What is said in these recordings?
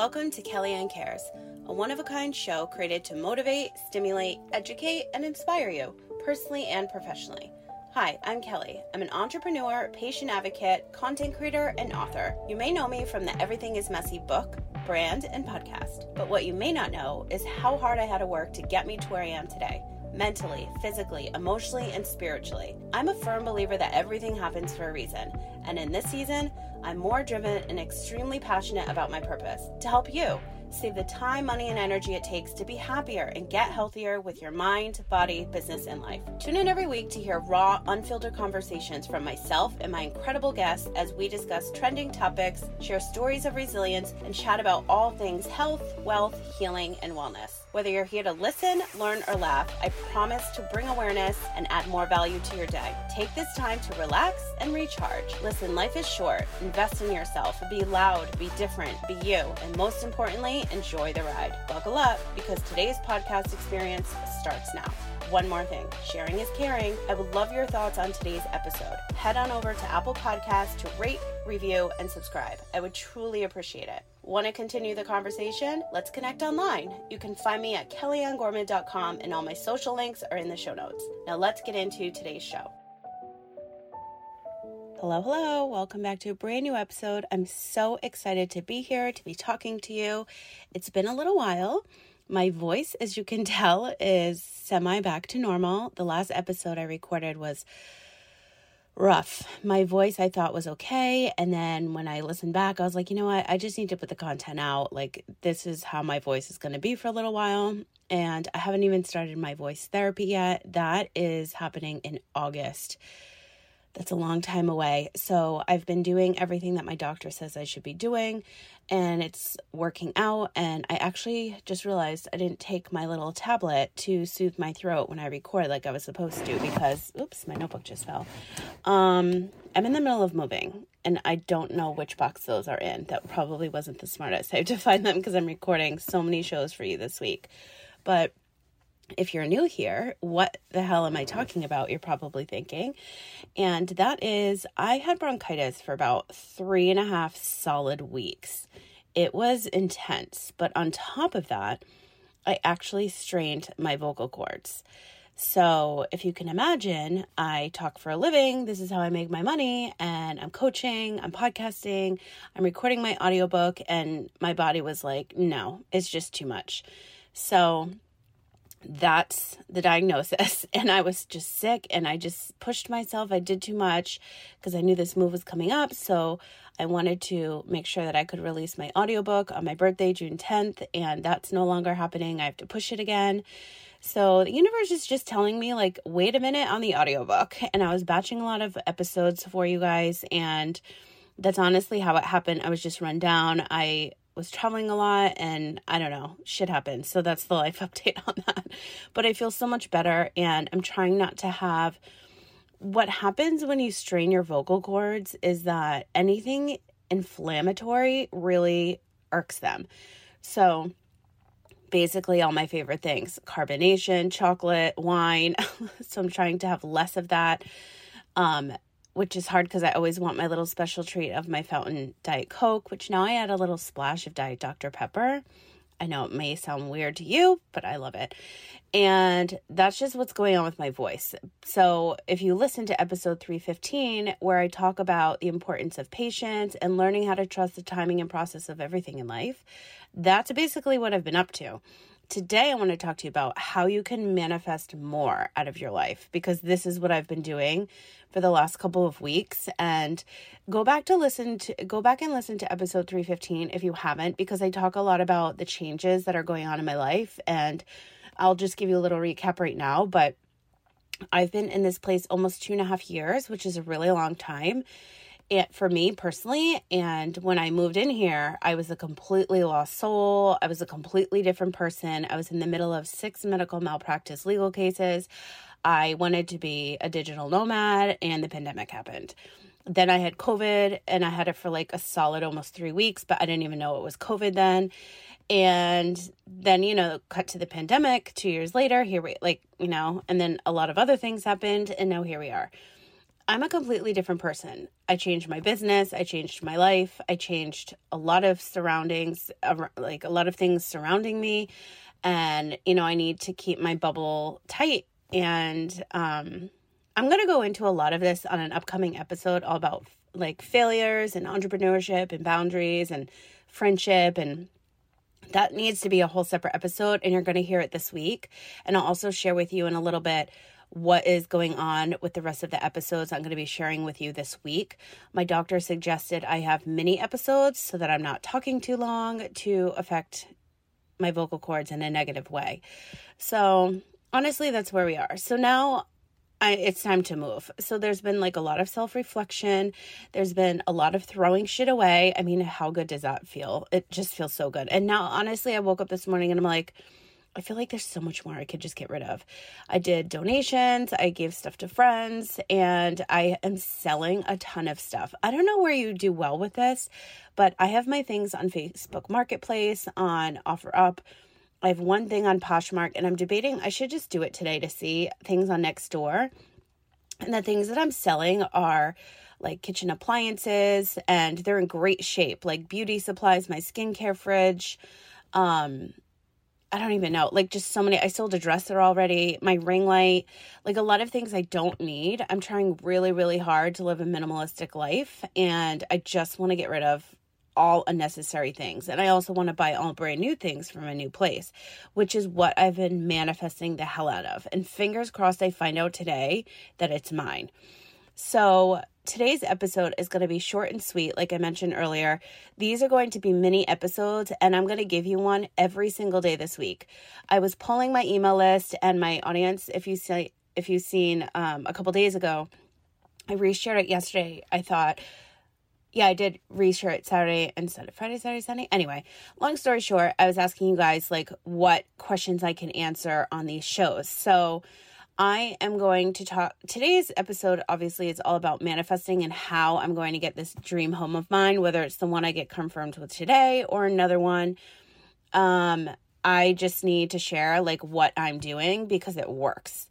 Welcome to Kellyanne Cares, a one of a kind show created to motivate, stimulate, educate, and inspire you, personally and professionally. Hi, I'm Kelly. I'm an entrepreneur, patient advocate, content creator, and author. You may know me from the Everything is Messy book, brand, and podcast. But what you may not know is how hard I had to work to get me to where I am today mentally, physically, emotionally, and spiritually. I'm a firm believer that everything happens for a reason, and in this season, I'm more driven and extremely passionate about my purpose to help you save the time, money, and energy it takes to be happier and get healthier with your mind, body, business, and life. Tune in every week to hear raw, unfiltered conversations from myself and my incredible guests as we discuss trending topics, share stories of resilience, and chat about all things health, wealth, healing, and wellness. Whether you're here to listen, learn, or laugh, I promise to bring awareness and add more value to your day. Take this time to relax and recharge. Listen, life is short. Invest in yourself. Be loud, be different, be you, and most importantly, enjoy the ride. Buckle up because today's podcast experience starts now. One more thing sharing is caring. I would love your thoughts on today's episode. Head on over to Apple Podcasts to rate, review, and subscribe. I would truly appreciate it. Want to continue the conversation? Let's connect online. You can find me at kellyanngorman.com, and all my social links are in the show notes. Now, let's get into today's show. Hello, hello. Welcome back to a brand new episode. I'm so excited to be here, to be talking to you. It's been a little while. My voice, as you can tell, is semi back to normal. The last episode I recorded was rough. My voice I thought was okay. And then when I listened back, I was like, you know what? I just need to put the content out. Like, this is how my voice is going to be for a little while. And I haven't even started my voice therapy yet. That is happening in August. That's a long time away. So I've been doing everything that my doctor says I should be doing, and it's working out. And I actually just realized I didn't take my little tablet to soothe my throat when I record like I was supposed to because, oops, my notebook just fell. Um, I'm in the middle of moving and I don't know which box those are in. That probably wasn't the smartest. I have to find them because I'm recording so many shows for you this week. But if you're new here, what the hell am I talking about? You're probably thinking. And that is, I had bronchitis for about three and a half solid weeks. It was intense, but on top of that, I actually strained my vocal cords. So, if you can imagine, I talk for a living. This is how I make my money, and I'm coaching, I'm podcasting, I'm recording my audiobook, and my body was like, no, it's just too much. So, that's the diagnosis. And I was just sick and I just pushed myself. I did too much because I knew this move was coming up. So I wanted to make sure that I could release my audiobook on my birthday, June 10th, and that's no longer happening. I have to push it again. So the universe is just telling me, like, wait a minute on the audiobook. And I was batching a lot of episodes for you guys, and that's honestly how it happened. I was just run down. I was traveling a lot and I don't know, shit happened. So that's the life update on that. But I feel so much better and I'm trying not to have what happens when you strain your vocal cords is that anything inflammatory really irks them. So basically all my favorite things carbonation, chocolate, wine. so I'm trying to have less of that. Um, which is hard because I always want my little special treat of my fountain Diet Coke, which now I add a little splash of Diet Dr. Pepper. I know it may sound weird to you, but I love it. And that's just what's going on with my voice. So, if you listen to episode 315, where I talk about the importance of patience and learning how to trust the timing and process of everything in life, that's basically what I've been up to. Today, I want to talk to you about how you can manifest more out of your life because this is what I've been doing for the last couple of weeks. And go back to listen to go back and listen to episode 315 if you haven't, because I talk a lot about the changes that are going on in my life. And I'll just give you a little recap right now. But I've been in this place almost two and a half years, which is a really long time it for me personally. And when I moved in here, I was a completely lost soul. I was a completely different person. I was in the middle of six medical malpractice legal cases. I wanted to be a digital nomad, and the pandemic happened. Then I had COVID, and I had it for like a solid almost three weeks, but I didn't even know it was COVID then. And then, you know, cut to the pandemic two years later, here we like, you know, and then a lot of other things happened, and now here we are. I'm a completely different person. I changed my business, I changed my life, I changed a lot of surroundings, like a lot of things surrounding me. And, you know, I need to keep my bubble tight. And um, I'm going to go into a lot of this on an upcoming episode all about like failures and entrepreneurship and boundaries and friendship and that needs to be a whole separate episode and you're going to hear it this week and I'll also share with you in a little bit what is going on with the rest of the episodes I'm going to be sharing with you this week. My doctor suggested I have mini episodes so that I'm not talking too long to affect my vocal cords in a negative way. So, honestly, that's where we are. So now I, it's time to move. So there's been like a lot of self reflection. There's been a lot of throwing shit away. I mean, how good does that feel? It just feels so good. And now, honestly, I woke up this morning and I'm like, I feel like there's so much more I could just get rid of. I did donations, I gave stuff to friends, and I am selling a ton of stuff. I don't know where you do well with this, but I have my things on Facebook Marketplace, on OfferUp. I have one thing on Poshmark, and I'm debating I should just do it today to see things on Nextdoor. And the things that I'm selling are like kitchen appliances, and they're in great shape, like beauty supplies, my skincare fridge. Um, I don't even know. Like just so many. I sold a dresser already, my ring light, like a lot of things I don't need. I'm trying really, really hard to live a minimalistic life and I just want to get rid of all unnecessary things. And I also want to buy all brand new things from a new place, which is what I've been manifesting the hell out of. And fingers crossed I find out today that it's mine. So today's episode is going to be short and sweet, like I mentioned earlier. These are going to be mini episodes, and I'm going to give you one every single day this week. I was pulling my email list and my audience. If you see, if you've seen um, a couple days ago, I reshared it yesterday. I thought, yeah, I did reshare it Saturday and Sunday, Friday, Saturday, Sunday. Anyway, long story short, I was asking you guys like what questions I can answer on these shows. So I am going to talk today's episode obviously it's all about manifesting and how I'm going to get this dream home of mine whether it's the one I get confirmed with today or another one. Um I just need to share like what I'm doing because it works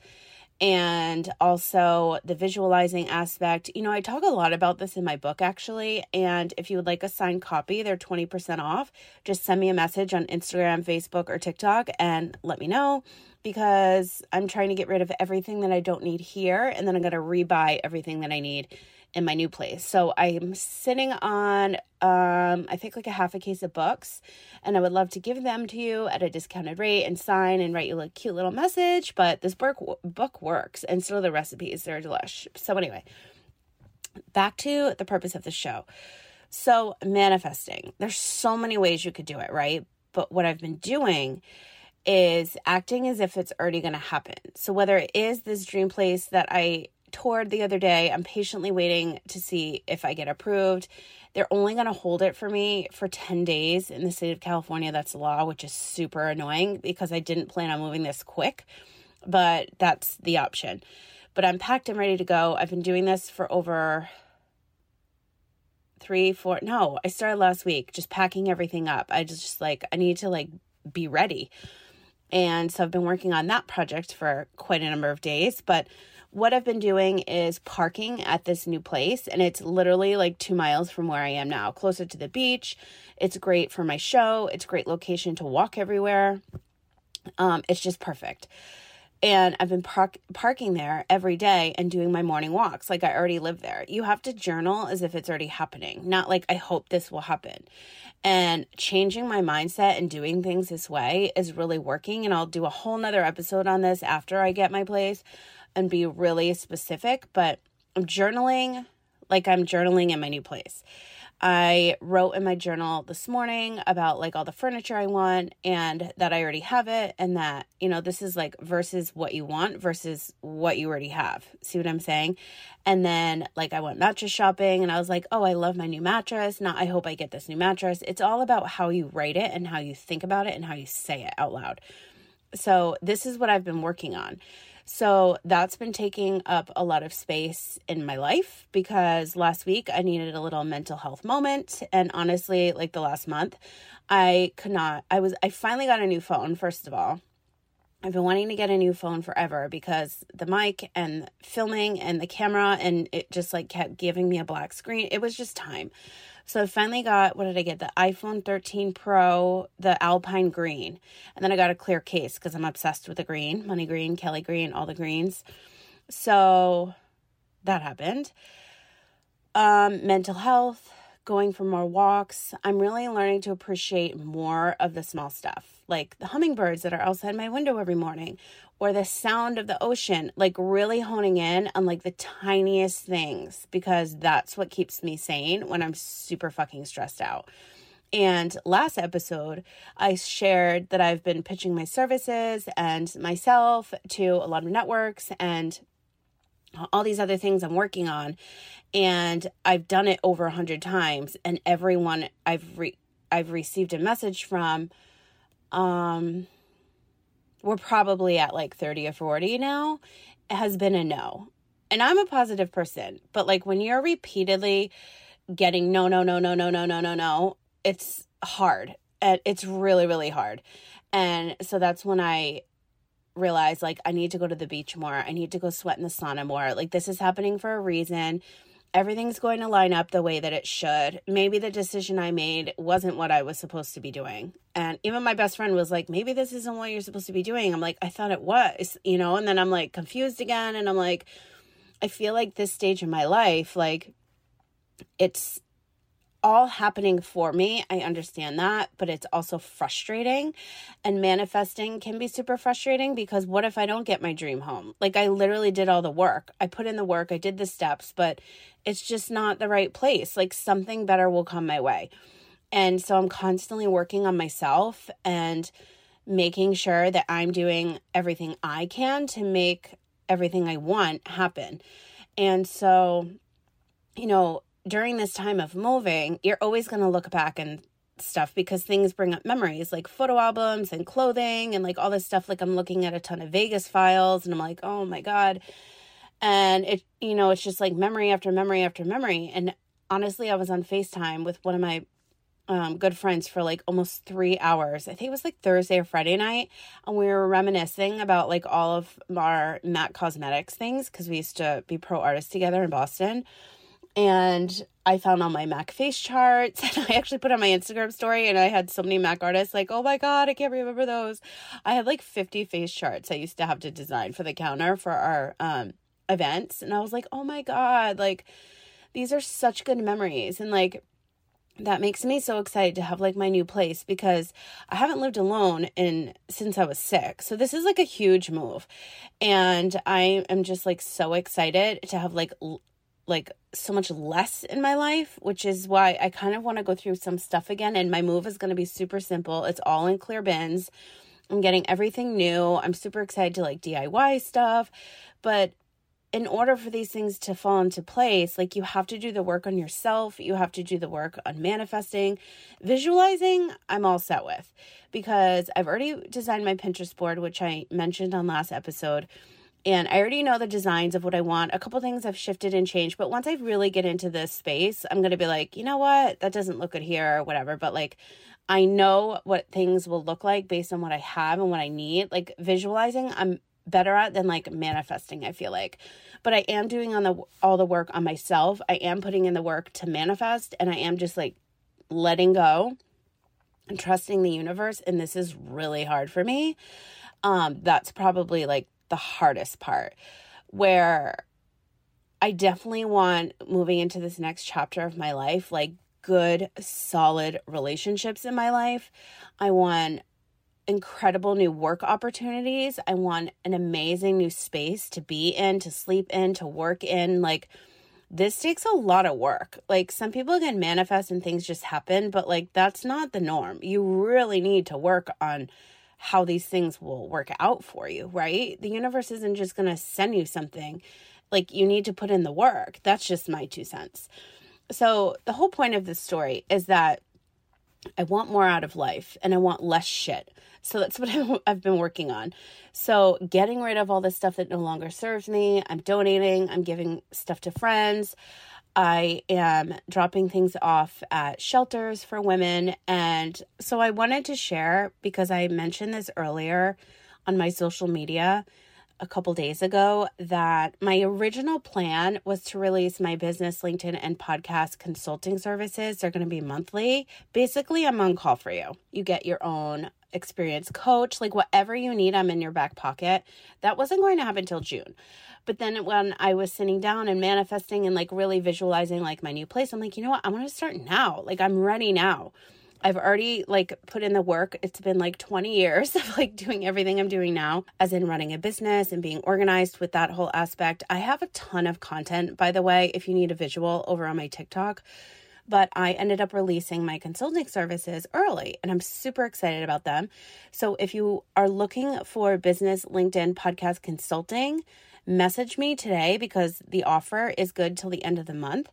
and also the visualizing aspect. You know, I talk a lot about this in my book actually. And if you would like a signed copy, they're 20% off. Just send me a message on Instagram, Facebook, or TikTok and let me know because I'm trying to get rid of everything that I don't need here. And then I'm going to rebuy everything that I need in my new place. So I'm sitting on um I think like a half a case of books and I would love to give them to you at a discounted rate and sign and write you a cute little message, but this book book works and so the recipes they're delish. So anyway, back to the purpose of the show. So manifesting. There's so many ways you could do it, right? But what I've been doing is acting as if it's already going to happen. So whether it is this dream place that I toured the other day. I'm patiently waiting to see if I get approved. They're only going to hold it for me for 10 days in the state of California. That's law, which is super annoying because I didn't plan on moving this quick, but that's the option. But I'm packed and ready to go. I've been doing this for over three, four. No, I started last week just packing everything up. I just, just like, I need to like be ready. And so I've been working on that project for quite a number of days, but what I've been doing is parking at this new place, and it's literally like two miles from where I am now, closer to the beach. It's great for my show, it's great location to walk everywhere. Um, it's just perfect. And I've been park- parking there every day and doing my morning walks like I already live there. You have to journal as if it's already happening, not like I hope this will happen. And changing my mindset and doing things this way is really working. And I'll do a whole nother episode on this after I get my place and be really specific, but I'm journaling like I'm journaling in my new place. I wrote in my journal this morning about like all the furniture I want and that I already have it and that, you know, this is like versus what you want versus what you already have. See what I'm saying? And then like I went mattress shopping and I was like, "Oh, I love my new mattress. Now I hope I get this new mattress." It's all about how you write it and how you think about it and how you say it out loud. So, this is what I've been working on. So that's been taking up a lot of space in my life because last week I needed a little mental health moment. And honestly, like the last month, I could not, I was, I finally got a new phone, first of all. I've been wanting to get a new phone forever because the mic and filming and the camera and it just like kept giving me a black screen. It was just time. So I finally got what did I get? The iPhone 13 Pro, the Alpine green. And then I got a clear case because I'm obsessed with the green, money green, Kelly green, all the greens. So that happened. Um, mental health, going for more walks. I'm really learning to appreciate more of the small stuff, like the hummingbirds that are outside my window every morning, or the sound of the ocean, like really honing in on like the tiniest things because that's what keeps me sane when I'm super fucking stressed out. And last episode, I shared that I've been pitching my services and myself to a lot of networks and all these other things I'm working on and I've done it over a hundred times and everyone I've re- I've received a message from um we're probably at like 30 or 40 now has been a no. And I'm a positive person, but like when you're repeatedly getting no no no no no no no no no, it's hard. It's really really hard. And so that's when I realize like I need to go to the beach more. I need to go sweat in the sauna more. Like this is happening for a reason. Everything's going to line up the way that it should. Maybe the decision I made wasn't what I was supposed to be doing. And even my best friend was like, maybe this isn't what you're supposed to be doing. I'm like, I thought it was, you know, and then I'm like confused again. And I'm like, I feel like this stage in my life, like it's all happening for me. I understand that, but it's also frustrating. And manifesting can be super frustrating because what if I don't get my dream home? Like, I literally did all the work. I put in the work, I did the steps, but it's just not the right place. Like, something better will come my way. And so I'm constantly working on myself and making sure that I'm doing everything I can to make everything I want happen. And so, you know, during this time of moving, you're always going to look back and stuff because things bring up memories like photo albums and clothing and like all this stuff. Like I'm looking at a ton of Vegas files and I'm like, oh my God. And it, you know, it's just like memory after memory after memory. And honestly, I was on FaceTime with one of my um, good friends for like almost three hours. I think it was like Thursday or Friday night. And we were reminiscing about like all of our MAC Cosmetics things because we used to be pro artists together in Boston and I found all my Mac face charts and I actually put on my Instagram story and I had so many Mac artists like, oh my God, I can't remember those. I had like 50 face charts I used to have to design for the counter for our um, events. And I was like, oh my God, like these are such good memories. And like, that makes me so excited to have like my new place because I haven't lived alone in since I was sick. So this is like a huge move. And I am just like so excited to have like like so much less in my life, which is why I kind of want to go through some stuff again. And my move is going to be super simple. It's all in clear bins. I'm getting everything new. I'm super excited to like DIY stuff. But in order for these things to fall into place, like you have to do the work on yourself, you have to do the work on manifesting. Visualizing, I'm all set with because I've already designed my Pinterest board, which I mentioned on last episode and I already know the designs of what I want. A couple things have shifted and changed, but once I really get into this space, I'm going to be like, you know what? That doesn't look good here or whatever. But like, I know what things will look like based on what I have and what I need. Like, visualizing, I'm better at than like manifesting, I feel like. But I am doing on the all the work on myself. I am putting in the work to manifest and I am just like letting go and trusting the universe and this is really hard for me. Um that's probably like the hardest part where I definitely want moving into this next chapter of my life, like good, solid relationships in my life. I want incredible new work opportunities. I want an amazing new space to be in, to sleep in, to work in. Like, this takes a lot of work. Like, some people can manifest and things just happen, but like, that's not the norm. You really need to work on how these things will work out for you, right? The universe isn't just going to send you something. Like you need to put in the work. That's just my two cents. So, the whole point of this story is that I want more out of life and I want less shit. So that's what I've been working on. So, getting rid of all the stuff that no longer serves me. I'm donating, I'm giving stuff to friends. I am dropping things off at shelters for women. And so I wanted to share because I mentioned this earlier on my social media a couple days ago that my original plan was to release my business, LinkedIn, and podcast consulting services. They're going to be monthly. Basically, I'm on call for you. You get your own experience coach, like whatever you need, I'm in your back pocket. That wasn't going to happen until June. But then when I was sitting down and manifesting and like really visualizing like my new place, I'm like, you know what? I want to start now. Like I'm ready now. I've already like put in the work. It's been like 20 years of like doing everything I'm doing now, as in running a business and being organized with that whole aspect. I have a ton of content, by the way, if you need a visual over on my TikTok. But I ended up releasing my consulting services early and I'm super excited about them. So if you are looking for business, LinkedIn, podcast consulting, message me today because the offer is good till the end of the month.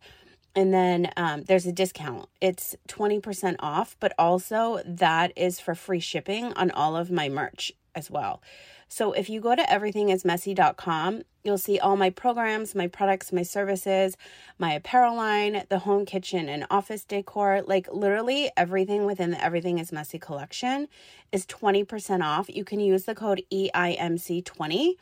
And then um, there's a discount. It's 20% off, but also that is for free shipping on all of my merch as well. So if you go to everythingismessy.com, you'll see all my programs, my products, my services, my apparel line, the home kitchen and office decor, like literally everything within the Everything is Messy collection is 20% off. You can use the code EIMC20.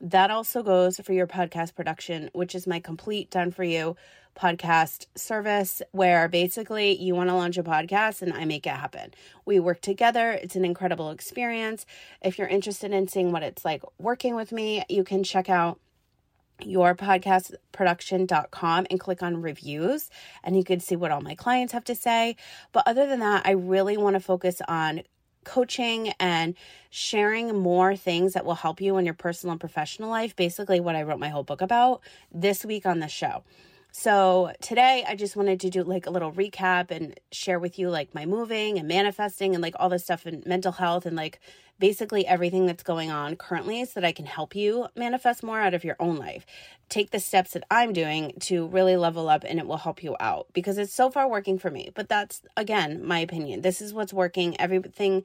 That also goes for your podcast production, which is my complete done for you podcast service where basically you want to launch a podcast and I make it happen. We work together. It's an incredible experience. If you're interested in seeing what it's like working with me, you can check out yourpodcastproduction.com and click on reviews and you can see what all my clients have to say. But other than that, I really want to focus on coaching and sharing more things that will help you in your personal and professional life. Basically, what I wrote my whole book about this week on the show. So today I just wanted to do like a little recap and share with you like my moving and manifesting and like all this stuff and mental health and like basically everything that's going on currently so that I can help you manifest more out of your own life. Take the steps that I'm doing to really level up and it will help you out because it's so far working for me. But that's again my opinion. This is what's working. Everything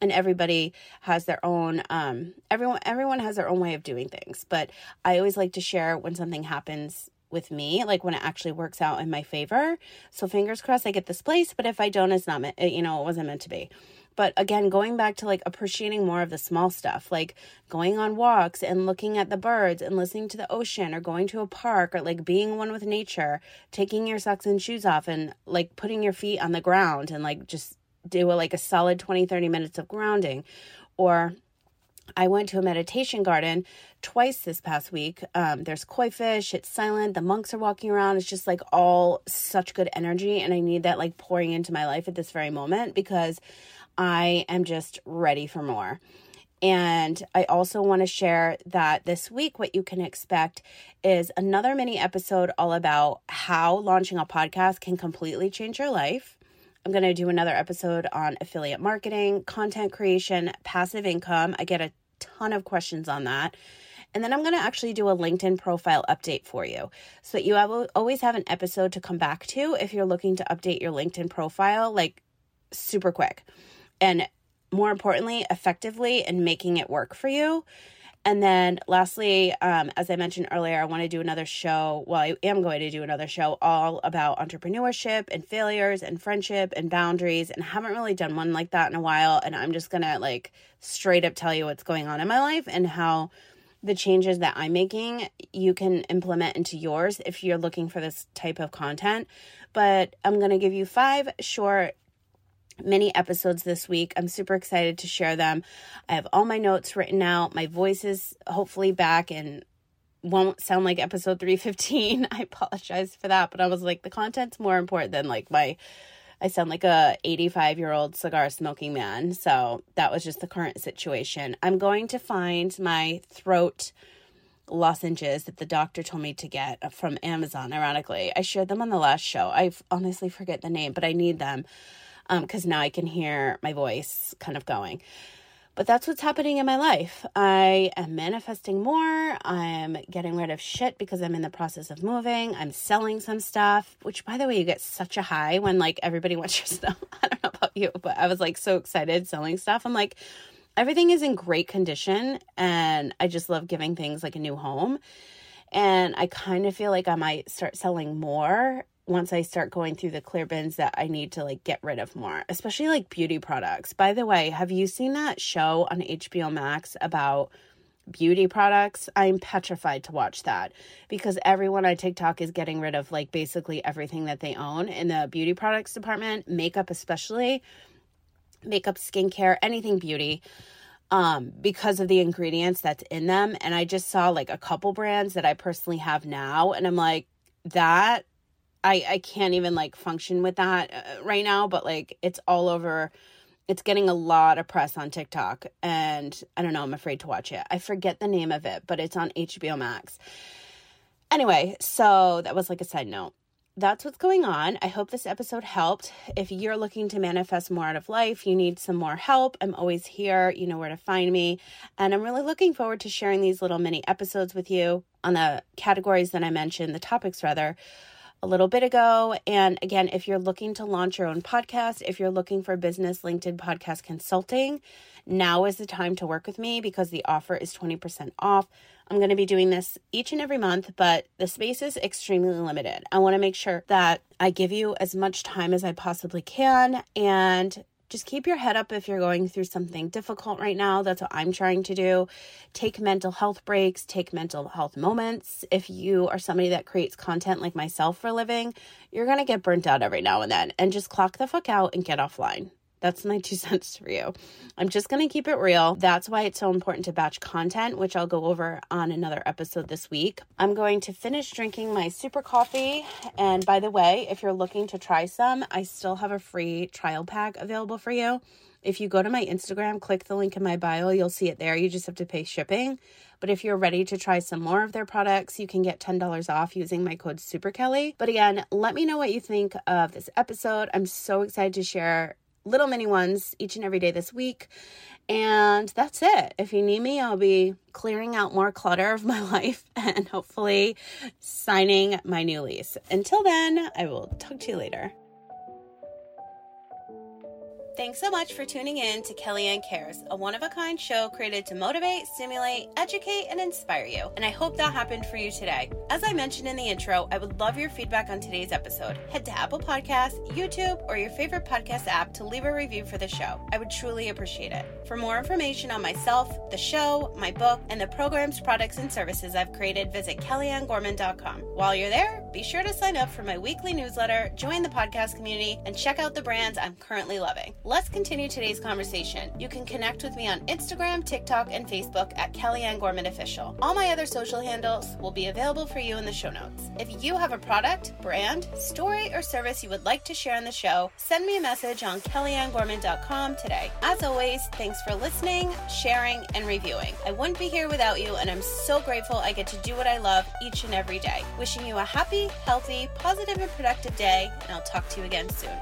and everybody has their own um everyone everyone has their own way of doing things but i always like to share when something happens with me, like when it actually works out in my favor. So fingers crossed I get this place, but if I don't, it's not meant, you know, it wasn't meant to be. But again, going back to like appreciating more of the small stuff, like going on walks and looking at the birds and listening to the ocean or going to a park or like being one with nature, taking your socks and shoes off and like putting your feet on the ground and like just do a, like a solid 20, 30 minutes of grounding or I went to a meditation garden twice this past week. Um, there's koi fish, it's silent, the monks are walking around. It's just like all such good energy. And I need that like pouring into my life at this very moment because I am just ready for more. And I also want to share that this week, what you can expect is another mini episode all about how launching a podcast can completely change your life. I'm going to do another episode on affiliate marketing, content creation, passive income. I get a ton of questions on that. And then I'm going to actually do a LinkedIn profile update for you so that you have, always have an episode to come back to if you're looking to update your LinkedIn profile like super quick. And more importantly, effectively and making it work for you. And then lastly, um, as I mentioned earlier, I want to do another show. Well, I am going to do another show all about entrepreneurship and failures and friendship and boundaries. And haven't really done one like that in a while. And I'm just going to like straight up tell you what's going on in my life and how the changes that I'm making you can implement into yours if you're looking for this type of content. But I'm going to give you five short mini episodes this week. I'm super excited to share them. I have all my notes written out. My voice is hopefully back and won't sound like episode 315. I apologize for that, but I was like the content's more important than like my I sound like a 85 year old cigar smoking man. So that was just the current situation. I'm going to find my throat lozenges that the doctor told me to get from Amazon. Ironically, I shared them on the last show. I honestly forget the name, but I need them because um, now I can hear my voice kind of going. But that's what's happening in my life. I am manifesting more. I'm getting rid of shit because I'm in the process of moving. I'm selling some stuff, which by the way, you get such a high when like everybody wants your stuff. I don't know about you, but I was like so excited selling stuff. I'm like, everything is in great condition and I just love giving things like a new home. And I kind of feel like I might start selling more once I start going through the clear bins that I need to like get rid of more, especially like beauty products. By the way, have you seen that show on HBO Max about beauty products? I'm petrified to watch that because everyone on TikTok is getting rid of like basically everything that they own in the beauty products department, makeup especially, makeup, skincare, anything beauty um, because of the ingredients that's in them. And I just saw like a couple brands that I personally have now, and I'm like, that I I can't even like function with that uh, right now. But like, it's all over. It's getting a lot of press on TikTok, and I don't know. I'm afraid to watch it. I forget the name of it, but it's on HBO Max. Anyway, so that was like a side note that's what's going on. I hope this episode helped. If you're looking to manifest more out of life, you need some more help, I'm always here. You know where to find me. And I'm really looking forward to sharing these little mini episodes with you on the categories that I mentioned, the topics rather, a little bit ago. And again, if you're looking to launch your own podcast, if you're looking for business LinkedIn podcast consulting, now is the time to work with me because the offer is 20% off. I'm going to be doing this each and every month, but the space is extremely limited. I want to make sure that I give you as much time as I possibly can and just keep your head up if you're going through something difficult right now. That's what I'm trying to do. Take mental health breaks, take mental health moments. If you are somebody that creates content like myself for a living, you're going to get burnt out every now and then and just clock the fuck out and get offline. That's my two cents for you. I'm just going to keep it real. That's why it's so important to batch content, which I'll go over on another episode this week. I'm going to finish drinking my super coffee. And by the way, if you're looking to try some, I still have a free trial pack available for you. If you go to my Instagram, click the link in my bio, you'll see it there. You just have to pay shipping. But if you're ready to try some more of their products, you can get $10 off using my code SuperKelly. But again, let me know what you think of this episode. I'm so excited to share little mini ones each and every day this week. And that's it. If you need me, I'll be clearing out more clutter of my life and hopefully signing my new lease. Until then, I will talk to you later. Thanks so much for tuning in to Kellyanne Cares, a one of a kind show created to motivate, stimulate, educate, and inspire you. And I hope that happened for you today. As I mentioned in the intro, I would love your feedback on today's episode. Head to Apple Podcasts, YouTube, or your favorite podcast app to leave a review for the show. I would truly appreciate it. For more information on myself, the show, my book, and the programs, products, and services I've created, visit KellyanneGorman.com. While you're there, be sure to sign up for my weekly newsletter, join the podcast community, and check out the brands I'm currently loving. Let's continue today's conversation. You can connect with me on Instagram, TikTok, and Facebook at Kellyanne Gorman Official. All my other social handles will be available for you in the show notes. If you have a product, brand, story, or service you would like to share on the show, send me a message on KellyanneGorman.com today. As always, thanks for listening, sharing, and reviewing. I wouldn't be here without you, and I'm so grateful I get to do what I love each and every day. Wishing you a happy, healthy, positive, and productive day, and I'll talk to you again soon.